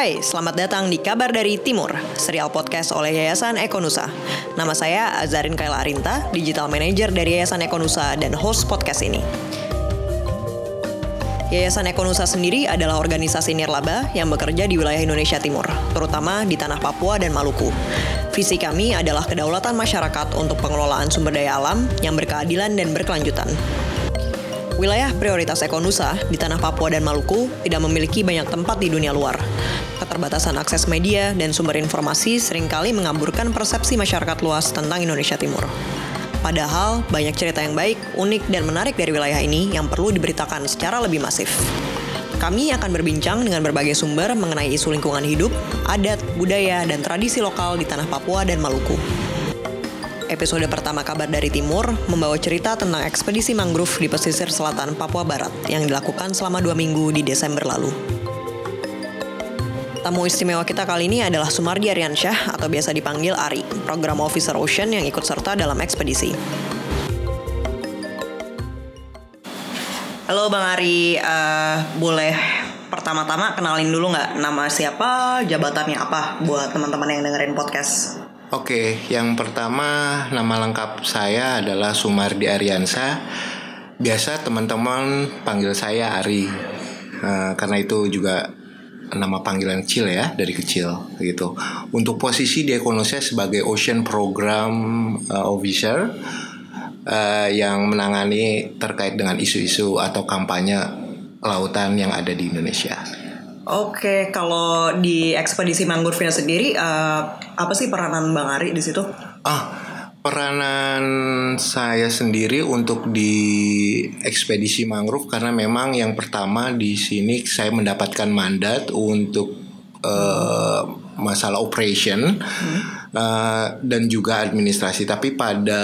Hai, selamat datang di Kabar dari Timur, serial podcast oleh Yayasan Ekonusa. Nama saya Azarin Kaila Arinta, Digital Manager dari Yayasan Ekonusa dan host podcast ini. Yayasan Ekonusa sendiri adalah organisasi nirlaba yang bekerja di wilayah Indonesia Timur, terutama di tanah Papua dan Maluku. Visi kami adalah kedaulatan masyarakat untuk pengelolaan sumber daya alam yang berkeadilan dan berkelanjutan. Wilayah prioritas Ekonusa di tanah Papua dan Maluku tidak memiliki banyak tempat di dunia luar. Keterbatasan akses media dan sumber informasi sering kali mengaburkan persepsi masyarakat luas tentang Indonesia Timur. Padahal, banyak cerita yang baik, unik, dan menarik dari wilayah ini yang perlu diberitakan secara lebih masif. Kami akan berbincang dengan berbagai sumber mengenai isu lingkungan hidup, adat, budaya, dan tradisi lokal di tanah Papua dan Maluku episode pertama Kabar dari Timur membawa cerita tentang ekspedisi mangrove di pesisir selatan Papua Barat yang dilakukan selama dua minggu di Desember lalu. Tamu istimewa kita kali ini adalah Sumardi Aryansyah atau biasa dipanggil Ari, program officer Ocean yang ikut serta dalam ekspedisi. Halo Bang Ari, uh, boleh pertama-tama kenalin dulu nggak nama siapa, jabatannya apa buat teman-teman yang dengerin podcast? Oke, yang pertama nama lengkap saya adalah Sumardi Ariansa. Biasa teman-teman panggil saya Ari, uh, karena itu juga nama panggilan kecil ya dari kecil gitu. Untuk posisi di Ekonosia sebagai Ocean Program uh, Officer uh, yang menangani terkait dengan isu-isu atau kampanye lautan yang ada di Indonesia. Oke, kalau di ekspedisi mangrove sendiri, uh, apa sih peranan Bang Ari di situ? Ah, peranan saya sendiri untuk di ekspedisi mangrove karena memang yang pertama di sini saya mendapatkan mandat untuk uh, masalah operation hmm. uh, dan juga administrasi. Tapi pada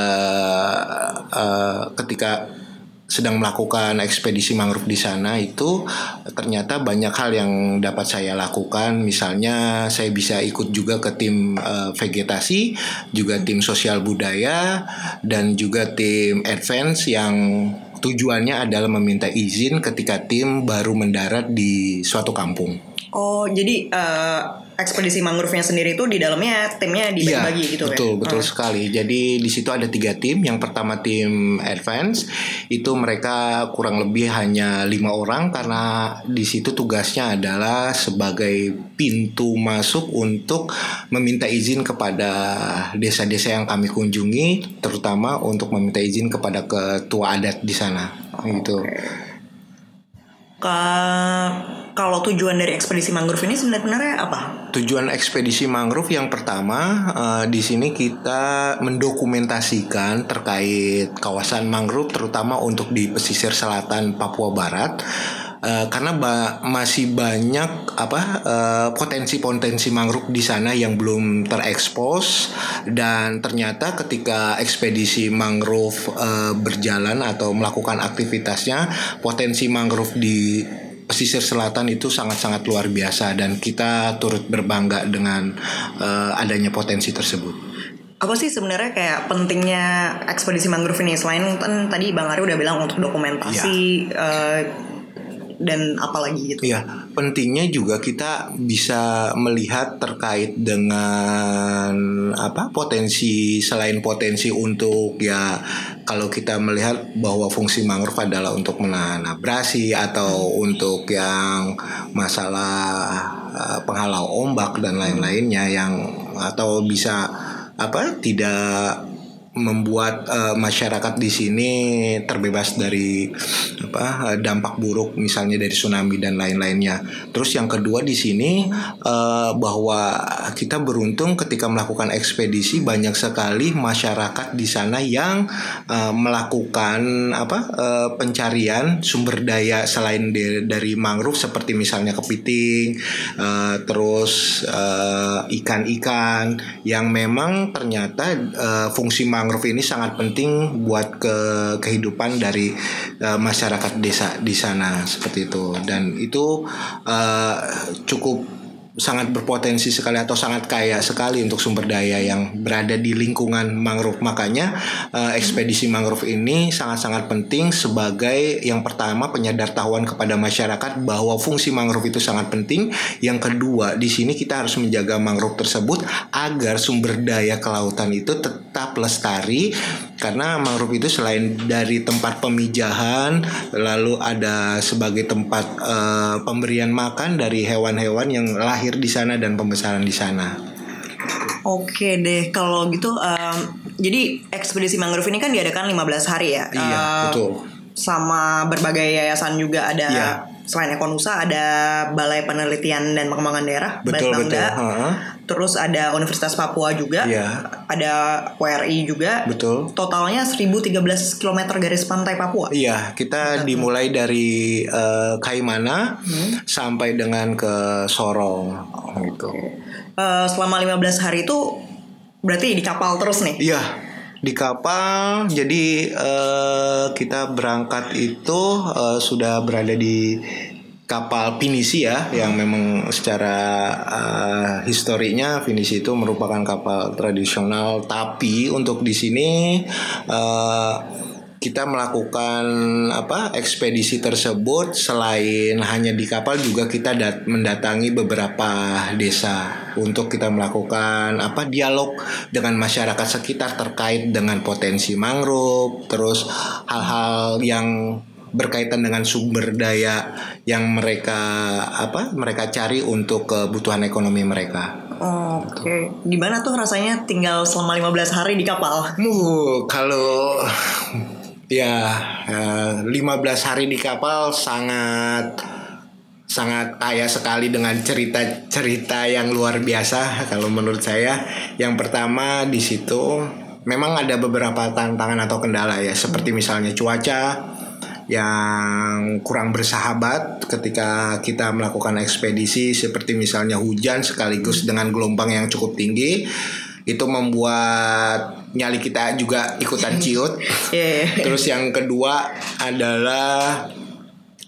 uh, ketika sedang melakukan ekspedisi mangrove di sana itu ternyata banyak hal yang dapat saya lakukan misalnya saya bisa ikut juga ke tim uh, vegetasi juga tim sosial budaya dan juga tim advance yang tujuannya adalah meminta izin ketika tim baru mendarat di suatu kampung. Oh, jadi uh, ekspedisi mangrove-nya sendiri itu di dalamnya timnya dibagi-bagi iya, gitu betul, ya? Betul, betul hmm. sekali. Jadi di situ ada tiga tim. Yang pertama tim advance itu mereka kurang lebih hanya lima orang karena di situ tugasnya adalah sebagai pintu masuk untuk meminta izin kepada desa-desa yang kami kunjungi, terutama untuk meminta izin kepada ketua adat di sana. Gitu. Okay kalau tujuan dari ekspedisi mangrove ini sebenarnya apa? Tujuan ekspedisi mangrove yang pertama uh, di sini kita mendokumentasikan terkait kawasan mangrove terutama untuk di pesisir selatan Papua Barat. Uh, karena ba masih banyak apa uh, potensi-potensi mangrove di sana yang belum terekspos dan ternyata ketika ekspedisi mangrove uh, berjalan atau melakukan aktivitasnya potensi mangrove di pesisir selatan itu sangat-sangat luar biasa dan kita turut berbangga dengan uh, adanya potensi tersebut. Apa sih sebenarnya kayak pentingnya ekspedisi mangrove ini selain kan tadi Bang Ari udah bilang untuk dokumentasi ya. uh, dan apalagi gitu. Iya, pentingnya juga kita bisa melihat terkait dengan apa potensi selain potensi untuk ya kalau kita melihat bahwa fungsi mangrove adalah untuk menahan abrasi atau untuk yang masalah uh, penghalau ombak dan lain-lainnya yang atau bisa apa tidak membuat uh, masyarakat di sini terbebas dari apa dampak buruk misalnya dari tsunami dan lain-lainnya. Terus yang kedua di sini uh, bahwa kita beruntung ketika melakukan ekspedisi banyak sekali masyarakat di sana yang uh, melakukan apa uh, pencarian sumber daya selain de dari mangrove seperti misalnya kepiting, uh, terus ikan-ikan yang memang ternyata uh, fungsi mangrove mangrove ini sangat penting buat ke kehidupan dari uh, masyarakat desa di sana seperti itu. Dan itu uh, cukup sangat berpotensi sekali atau sangat kaya sekali untuk sumber daya yang berada di lingkungan mangrove. Makanya uh, ekspedisi mangrove ini sangat-sangat penting sebagai yang pertama penyadar tahuan kepada masyarakat bahwa fungsi mangrove itu sangat penting. Yang kedua, di sini kita harus menjaga mangrove tersebut agar sumber daya kelautan itu tetap lestari karena mangrove itu selain dari tempat pemijahan lalu ada sebagai tempat uh, pemberian makan dari hewan-hewan yang lahir di sana dan pembesaran di sana. Oke deh, kalau gitu um, jadi ekspedisi mangrove ini kan diadakan 15 hari ya. Iya, uh, betul. Sama berbagai yayasan juga ada iya selain Ekonusa ada Balai Penelitian dan Pengembangan Daerah betul, betul. Uh-huh. Terus ada Universitas Papua juga, yeah. ada WRI juga. Betul. Totalnya 1013 km garis pantai Papua. Iya, kita betul. dimulai dari uh, Kaimana hmm. sampai dengan ke Sorong gitu. Uh, selama 15 hari itu berarti di kapal terus nih. Iya di kapal jadi uh, kita berangkat itu uh, sudah berada di kapal pinisi ya yang memang secara uh, historinya pinisi itu merupakan kapal tradisional. Tapi untuk di sini uh, kita melakukan apa ekspedisi tersebut. Selain hanya di kapal juga kita dat mendatangi beberapa desa untuk kita melakukan apa dialog dengan masyarakat sekitar terkait dengan potensi mangrove terus hal-hal yang berkaitan dengan sumber daya yang mereka apa mereka cari untuk kebutuhan ekonomi mereka. Oh, Oke, okay. gimana tuh rasanya tinggal selama 15 hari di kapal? Uh, kalau Ya, uh, eh, 15 hari di kapal sangat sangat kaya sekali dengan cerita-cerita yang luar biasa kalau menurut saya. Yang pertama di situ memang ada beberapa tantangan atau kendala ya, seperti misalnya cuaca yang kurang bersahabat ketika kita melakukan ekspedisi seperti misalnya hujan sekaligus dengan gelombang yang cukup tinggi itu membuat nyali kita juga ikutan ciut. yeah. Terus yang kedua adalah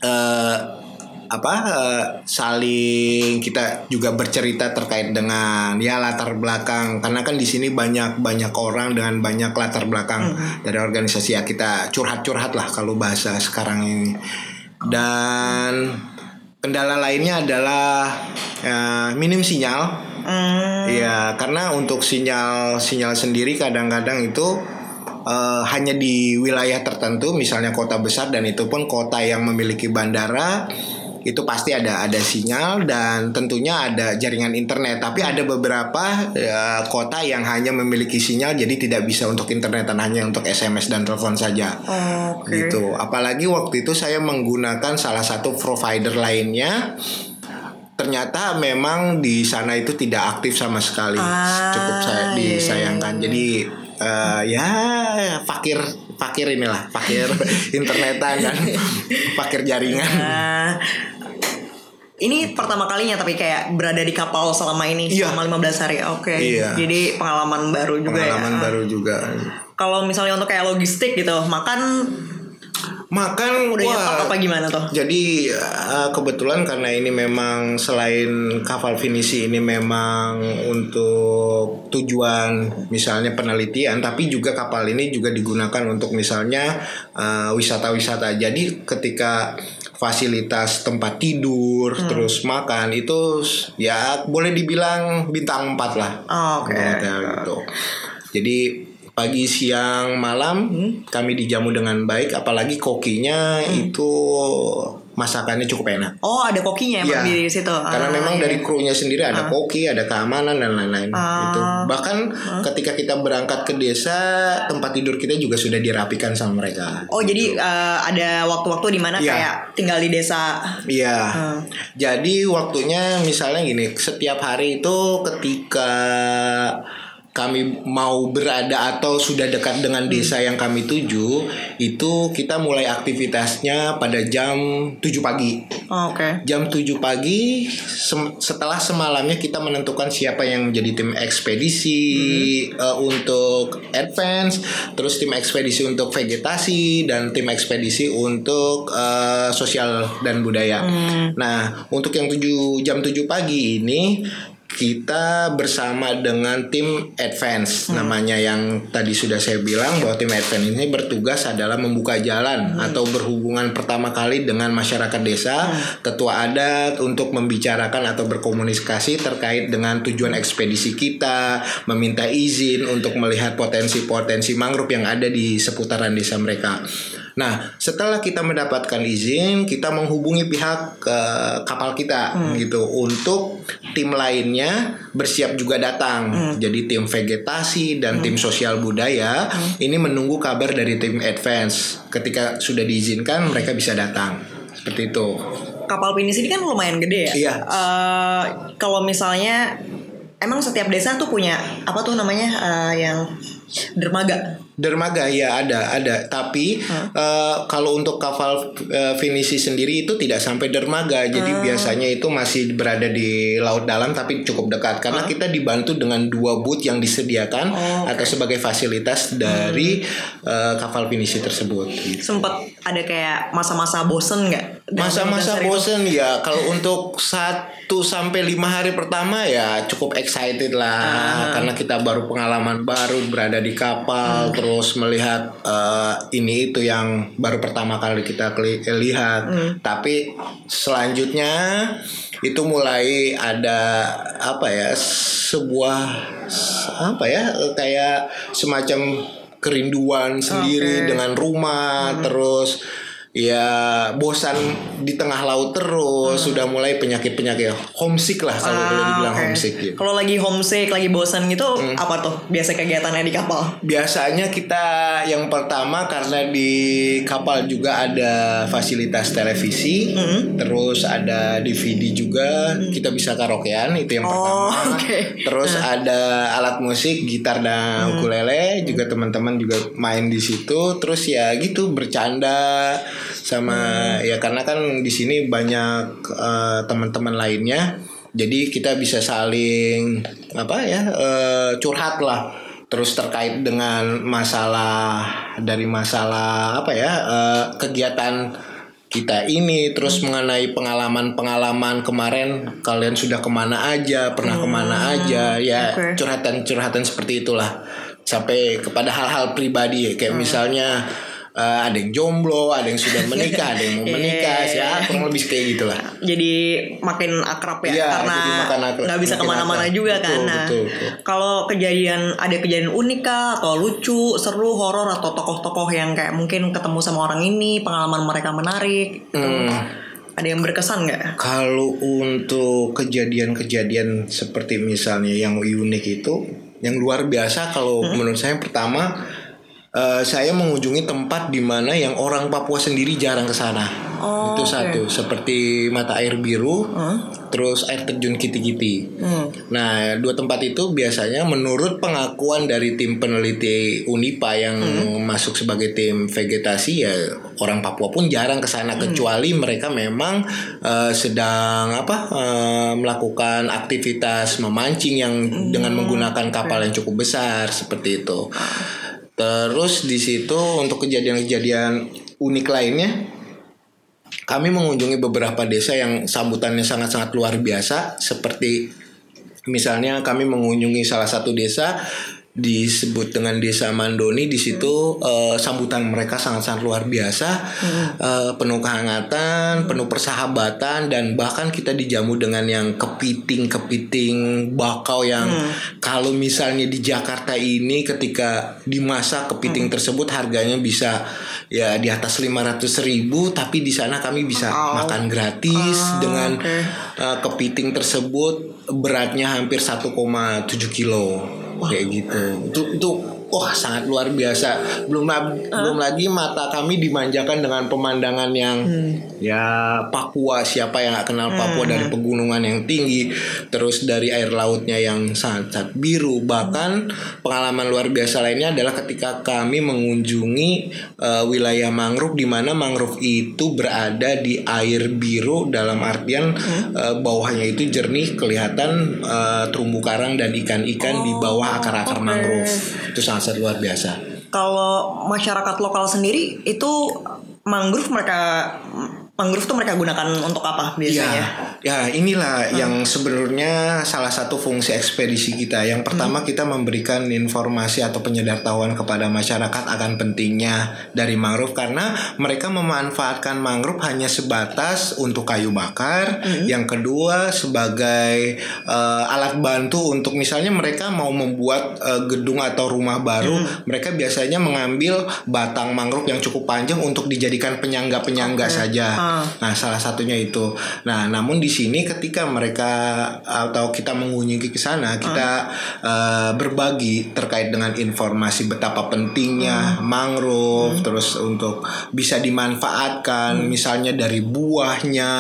uh, apa uh, saling kita juga bercerita terkait dengan ya latar belakang karena kan di sini banyak banyak orang dengan banyak latar belakang mm -hmm. dari organisasi ya kita curhat-curhat lah kalau bahasa sekarang ini dan kendala lainnya adalah uh, minim sinyal Hmm. Iya, karena untuk sinyal sinyal sendiri kadang-kadang itu uh, hanya di wilayah tertentu, misalnya kota besar dan itu pun kota yang memiliki bandara itu pasti ada ada sinyal dan tentunya ada jaringan internet. Tapi ada beberapa ya, kota yang hanya memiliki sinyal jadi tidak bisa untuk internet dan hanya untuk SMS dan telepon saja. Okay. gitu. Apalagi waktu itu saya menggunakan salah satu provider lainnya. Ternyata memang di sana itu tidak aktif sama sekali. Ah, cukup saya iya, disayangkan iya. jadi uh, ya fakir fakir inilah fakir internetan dan fakir jaringan. Uh, ini pertama kalinya tapi kayak berada di kapal selama ini iya. selama 15 hari oke okay. iya. jadi pengalaman baru juga pengalaman ya pengalaman baru juga kalau misalnya untuk kayak logistik gitu makan makan udah wah, apa gimana tuh? Jadi uh, kebetulan karena ini memang selain kapal finisi ini memang untuk tujuan misalnya penelitian, tapi juga kapal ini juga digunakan untuk misalnya wisata wisata-wisata. Jadi ketika fasilitas tempat tidur, hmm. terus makan itu ya boleh dibilang bintang 4 lah. Oh, Oke. Okay. Gitu. Jadi pagi siang malam hmm? kami dijamu dengan baik apalagi kokinya hmm. itu masakannya cukup enak. Oh, ada kokinya ya, di situ. Karena ah, memang iya. dari krunya sendiri ada ah. koki, ada keamanan dan lain-lain ah. itu. Bahkan ah. ketika kita berangkat ke desa, tempat tidur kita juga sudah dirapikan sama mereka. Oh, gitu. jadi uh, ada waktu-waktu di mana ya. kayak tinggal di desa. Iya. Hmm. Jadi waktunya misalnya gini, setiap hari itu ketika kami mau berada atau sudah dekat dengan desa yang kami tuju itu kita mulai aktivitasnya pada jam 7 pagi. Oh, Oke. Jam 7 pagi sem- setelah semalamnya kita menentukan siapa yang menjadi tim ekspedisi eh, untuk advance, terus tim ekspedisi untuk vegetasi dan tim ekspedisi untuk eh, sosial dan budaya. Nah, untuk yang 7 jam 7 pagi ini kita bersama dengan tim advance. Namanya yang tadi sudah saya bilang bahwa tim advance ini bertugas adalah membuka jalan atau berhubungan pertama kali dengan masyarakat desa, ketua adat untuk membicarakan atau berkomunikasi terkait dengan tujuan ekspedisi kita, meminta izin untuk melihat potensi-potensi mangrove yang ada di seputaran desa mereka. Nah, setelah kita mendapatkan izin, kita menghubungi pihak eh, kapal kita gitu untuk tim lainnya bersiap juga datang. Jadi tim vegetasi dan tim sosial budaya ini menunggu kabar dari tim advance. Ketika sudah diizinkan, mereka bisa datang. Seperti itu. Kapal pinisi ini kan lumayan gede ya. Iya. Eh, kalau misalnya emang setiap desa tuh punya apa tuh namanya eh, yang dermaga. Dermaga ya ada ada tapi eh, kalau untuk kapal finisi sendiri itu tidak sampai dermaga jadi biasanya itu masih berada di laut dalam tapi cukup dekat karena kita dibantu dengan dua boot yang disediakan Oh, atau sebagai fasilitas dari eh, kapal finisi tersebut. gitu. Sempet ada kayak masa-masa bosen nggak? Masa-masa itu? bosen ya kalau untuk satu sampai lima hari pertama ya cukup excited lah. Karena kita baru pengalaman baru berada di kapal terus melihat eh, ini itu yang baru pertama kali kita lihat. Tapi selanjutnya itu mulai ada apa ya sebuah apa ya kayak semacam kerinduan sendiri Oke. dengan rumah terus ya bosan di tengah laut terus sudah mulai penyakit-penyakit homesick lah kalau boleh Ah, dibilang oke. homesick gitu. Kalau lagi homesick, lagi bosan gitu, apa tuh biasa kegiatannya di kapal? Biasanya kita yang pertama karena di kapal juga ada fasilitas televisi, terus ada DVD juga, kita bisa karaokean itu yang Oh, pertama. oke. Terus ada alat musik, gitar dan ukulele juga teman-teman juga main di situ. Terus ya gitu bercanda sama ya karena kan di sini banyak eh, teman-teman lainnya. Jadi kita bisa saling apa ya eh, curhat lah. Terus terkait dengan masalah dari masalah apa ya eh, kegiatan kita ini terus mengenai pengalaman-pengalaman kemarin kalian sudah ke mana aja pernah ke mana aja ya oke. curhatan-curhatan seperti itulah. Sampai kepada hal-hal pribadi kayak misalnya eh, ada yang jomblo ada yang sudah menikah ada yang mau menikah Iya. ya kurang lebih kayak gitulah Jadi makin akrab ya, Iya, karena nggak bisa ke mana-mana juga Betul, kan. Nah, betul, betul. kalau kejadian ada kejadian unik kah, atau lucu, seru, horor atau tokoh-tokoh yang kayak mungkin ketemu sama orang ini, pengalaman mereka menarik, gitu. Hmm. ada yang berkesan nggak? Kalau untuk kejadian-kejadian seperti misalnya yang unik itu, yang luar biasa kalau menurut saya pertama eh, saya mengunjungi tempat di mana yang orang Papua sendiri jarang ke sana. Oh, itu satu, seperti mata air biru, terus air terjun kiti-kiti. Hmm. Nah, dua tempat itu biasanya menurut pengakuan dari tim peneliti Unipa yang masuk sebagai tim vegetasi ya orang Papua pun jarang ke sana kecuali mereka memang eh, sedang apa eh, melakukan aktivitas memancing yang dengan menggunakan kapal yang cukup besar seperti itu. Terus di situ untuk kejadian-kejadian unik lainnya kami mengunjungi beberapa desa yang sambutannya sangat-sangat luar biasa. Seperti misalnya kami mengunjungi salah satu desa disebut dengan desa Mandoni di situ eh, sambutan mereka sangat-sangat luar biasa. Eh, penuh kehangatan penuh persahabatan dan bahkan kita dijamu dengan yang kepiting kepiting bakau yang kalau misalnya di Jakarta ini ketika dimasak kepiting tersebut harganya bisa ya di atas 500 ribu tapi di sana kami bisa Wow. makan gratis Ah, dengan oke. uh, kepiting tersebut beratnya hampir 1,7 kilo kayak gitu. Itu itu wah sangat luar biasa. Belum la- belum lagi mata kami dimanjakan dengan pemandangan yang ya Papua siapa yang nggak kenal Papua dari pegunungan yang tinggi, terus dari air lautnya yang sangat sangat biru. Bahkan pengalaman luar biasa lainnya adalah ketika kami mengunjungi eh, wilayah mangrove di mana mangrove itu berada di air biru dalam artian eh, bawahnya itu jernih kelihatan eh, terumbu karang dan ikan-ikan di bawah akar-akar oke. mangrove. Itu sangat sangat luar biasa. Kalau masyarakat lokal sendiri itu mangrove mereka mangrove tuh mereka gunakan untuk apa biasanya? Ya, ya inilah yang sebenarnya salah satu fungsi ekspedisi kita. Yang pertama kita memberikan informasi atau penyedartahuan kepada masyarakat akan pentingnya dari mangrove karena mereka memanfaatkan mangrove hanya sebatas untuk kayu bakar. Yang kedua sebagai eh, alat bantu untuk misalnya mereka mau membuat eh, gedung atau rumah baru, mereka biasanya mengambil batang mangrove yang cukup panjang untuk dijadikan penyangga-penyangga saja. Ah. Nah, salah satunya itu. Nah, namun di sini ketika mereka atau kita mengunjungi ke sana, kita eh, berbagi terkait dengan informasi betapa pentingnya mangrove, terus untuk bisa dimanfaatkan, misalnya dari buahnya,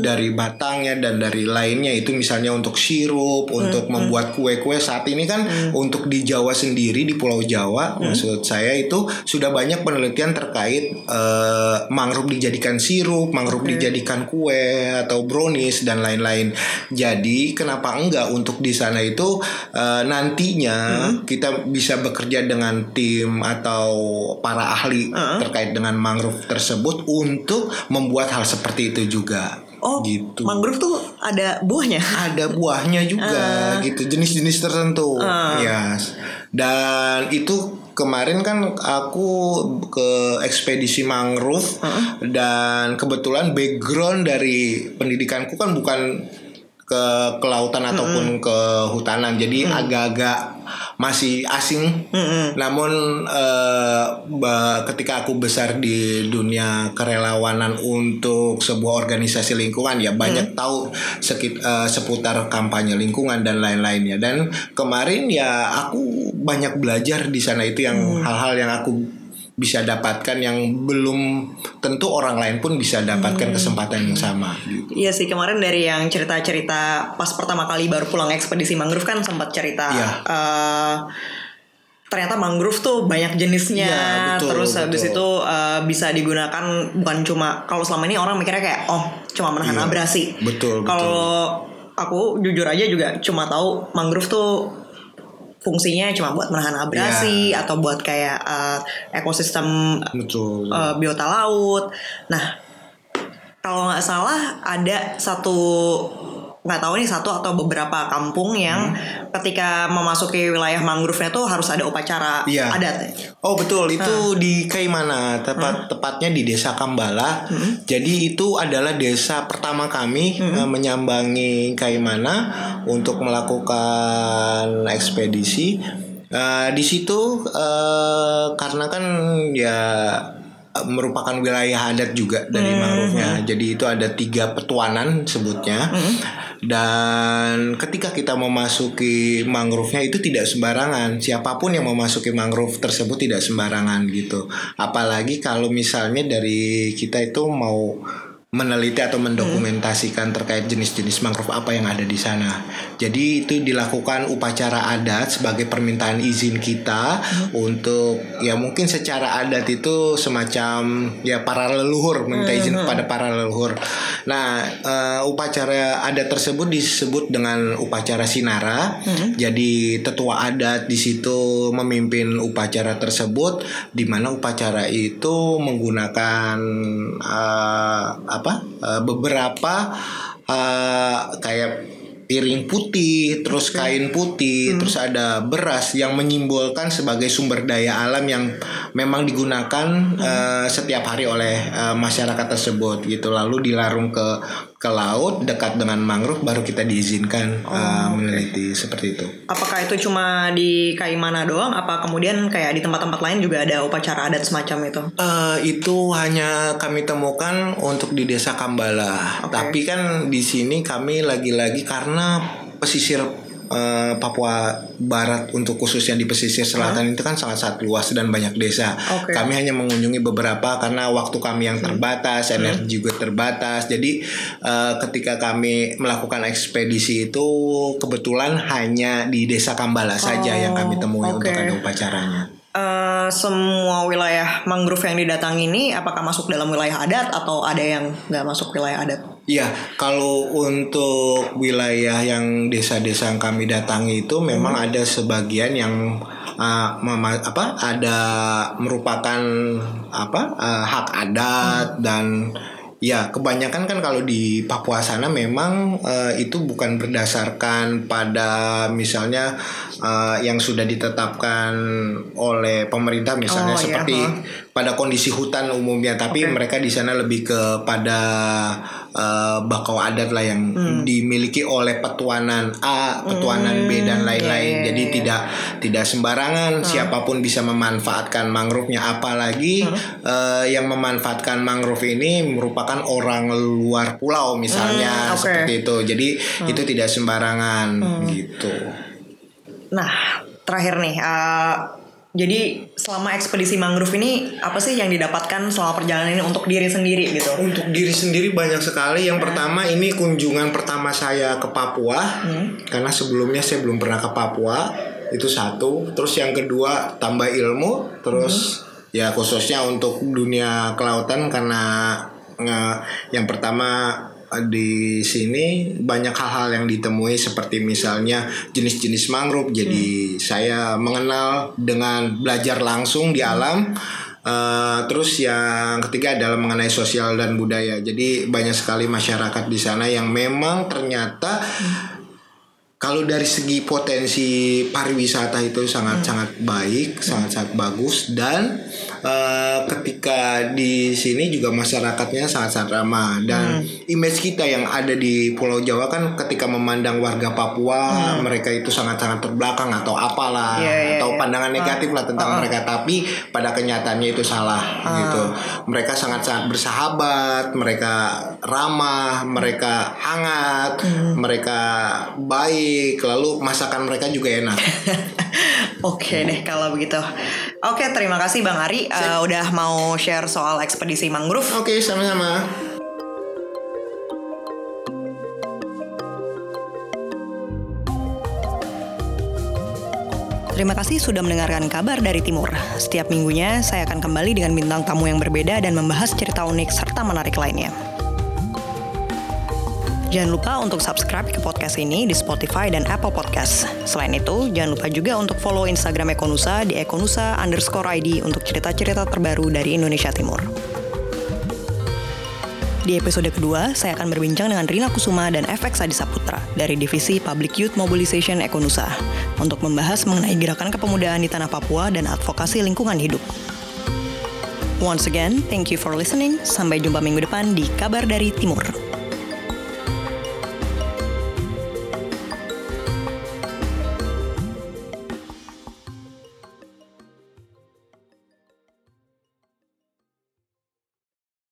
dari batangnya dan dari lainnya. Itu misalnya untuk sirup, untuk membuat kue-kue. Saat ini kan untuk di Jawa sendiri di Pulau Jawa, maksud saya itu sudah banyak penelitian terkait eh, mangrove dijadikan sirup, mangrove dijadikan kue atau brownies dan lain-lain. Jadi kenapa enggak untuk di sana itu eh, nantinya kita bisa bekerja dengan tim atau para ahli terkait dengan mangrove tersebut untuk membuat hal seperti itu juga. Oh, gitu. mangrove tuh ada buahnya. Ada buahnya juga gitu, jenis-jenis tertentu. Ya. Dan itu kemarin kan aku ke ekspedisi mangrove dan kebetulan background dari pendidikanku kan bukan ke kelautan ataupun ke hutanan jadi agak-agak masih asing. Namun eh, ba- ketika aku besar di dunia kerelawanan untuk sebuah organisasi lingkungan ya banyak tahu sekit, eh, seputar kampanye lingkungan dan lain-lainnya. Dan kemarin ya aku banyak belajar di sana. Itu yang hal-hal yang aku bisa dapatkan yang belum tentu orang lain pun bisa dapatkan kesempatan yang sama gitu. Iya sih kemarin dari yang cerita-cerita pas pertama kali baru pulang ekspedisi mangrove kan sempat cerita Iya. eh, ternyata mangrove tuh banyak jenisnya Iya, betul, terus habis betul. itu eh, bisa digunakan bukan cuma kalau selama ini orang mikirnya kayak oh cuma menahan Iya, abrasi betul, betul. kalau aku jujur aja juga cuma tahu mangrove tuh fungsinya cuma buat menahan abrasi Iya. atau buat kayak eh, ekosistem Betul. eh, biota laut. Nah, kalau nggak salah ada satu nggak tahu nih satu atau beberapa kampung yang Hmm. ketika memasuki wilayah mangrove-nya tuh harus ada upacara Iya. adat. Oh betul itu di Kaimana tepat tepatnya di desa Kambala. Jadi itu adalah desa pertama kami eh, menyambangi Kaimana untuk melakukan ekspedisi. Eh, di situ eh, karena kan ya merupakan wilayah adat juga dari mangrove-nya. Jadi itu ada tiga petuanan sebutnya. Dan ketika kita memasuki mangrove-nya itu tidak sembarangan. Siapa pun yang memasuki mangrove tersebut tidak sembarangan gitu. Apalagi kalau misalnya dari kita itu mau meneliti atau mendokumentasikan terkait jenis-jenis mangrove apa yang ada di sana. Jadi itu dilakukan upacara adat sebagai permintaan izin kita untuk ya mungkin secara adat itu semacam ya para leluhur minta izin kepada para leluhur. Nah, eh, upacara adat tersebut disebut dengan upacara sinara. Jadi tetua adat di situ memimpin upacara tersebut di mana upacara itu menggunakan eh, apa? eh, beberapa eh, kayak piring putih, terus kain putih, terus ada beras yang menyimbolkan sebagai sumber daya alam yang memang digunakan eh, setiap hari oleh eh, masyarakat tersebut gitu. Lalu dilarung ke ke laut dekat dengan mangrove baru kita diizinkan eh, meneliti seperti itu. Apakah itu cuma di Kaimana doang? Apa kemudian kayak di tempat-tempat lain juga ada upacara adat semacam itu? Eh, itu hanya kami temukan untuk di desa Kambala. Oke. Tapi kan di sini kami lagi-lagi karena pesisir eh, Papua Barat untuk khususnya di pesisir selatan itu kan sangat-sangat luas dan banyak desa. Oke. Kami hanya mengunjungi beberapa karena waktu kami yang terbatas, energi juga terbatas. Jadi eh, ketika kami melakukan ekspedisi itu kebetulan hanya di Desa Kambala saja yang kami temui oke. untuk ada upacaranya. Eh, semua wilayah mangrove yang didatangi ini apakah masuk dalam wilayah adat atau ada yang nggak masuk wilayah adat? Iya, kalau untuk wilayah yang desa-desa yang kami datangi itu memang ada sebagian yang uh, mema- apa ada merupakan apa uh, hak adat dan ya kebanyakan kan kalau di Papua sana memang uh, itu bukan berdasarkan pada misalnya uh, yang sudah ditetapkan oleh pemerintah misalnya Oh, iya, seperti huh. Pada kondisi hutan umumnya tapi Oke. mereka di sana lebih kepada eh, bakau adat lah yang Hmm. dimiliki oleh petuanan A, petuanan B dan lain-lain. iya, Jadi tidak tidak sembarangan siapa pun bisa memanfaatkan mangrove-nya apalagi eh, yang memanfaatkan mangrove ini merupakan orang luar pulau misalnya Hmm, oke. seperti itu. Jadi itu tidak sembarangan gitu. Nah, terakhir nih, eh, jadi selama ekspedisi mangrove ini apa sih yang didapatkan selama perjalanan ini untuk diri sendiri gitu? Untuk diri sendiri banyak sekali. Yang pertama ini kunjungan pertama saya ke Papua. Karena sebelumnya saya belum pernah ke Papua. Itu satu. Terus yang kedua tambah ilmu. Terus ya khususnya untuk dunia kelautan karena nge- yang pertama di sini banyak hal-hal yang ditemui seperti misalnya jenis-jenis mangrove. Jadi saya mengenal dengan belajar langsung di alam. Eh, terus yang ketiga adalah mengenai sosial dan budaya. Jadi banyak sekali masyarakat di sana yang memang ternyata kalau dari segi potensi pariwisata itu sangat sangat baik, sangat sangat bagus. Dan eh, ketika di sini juga masyarakatnya sangat sangat ramah. Dan image kita yang ada di Pulau Jawa kan ketika memandang warga Papua mereka itu sangat sangat terbelakang atau apalah Iya, iya, atau iya. pandangan negatif lah tentang mereka. Tapi pada kenyataannya itu salah gitu. Mereka sangat sangat bersahabat mereka ramah mereka hangat mereka baik lalu masakan mereka juga enak Oke deh kalau begitu. Oke, terima kasih Bang Ari eh, udah mau share soal ekspedisi mangrove. oke sama-sama Terima kasih sudah mendengarkan kabar dari Timur. Setiap minggunya saya akan kembali dengan bintang tamu yang berbeda dan membahas cerita unik serta menarik lainnya. Jangan lupa untuk subscribe ke podcast ini di Spotify dan Apple Podcast. Selain itu, jangan lupa juga untuk follow Instagram Ekonusa di ekonusa underscore ID untuk cerita-cerita terbaru dari Indonesia Timur. Di episode kedua, saya akan berbincang dengan Rina Kusuma dan FX Adi Saputra dari Divisi Public Youth Mobilization Ekonusa untuk membahas mengenai gerakan kepemudaan di tanah Papua dan advokasi lingkungan hidup. Once again, thank you for listening. Sampai jumpa minggu depan di Kabar dari Timur.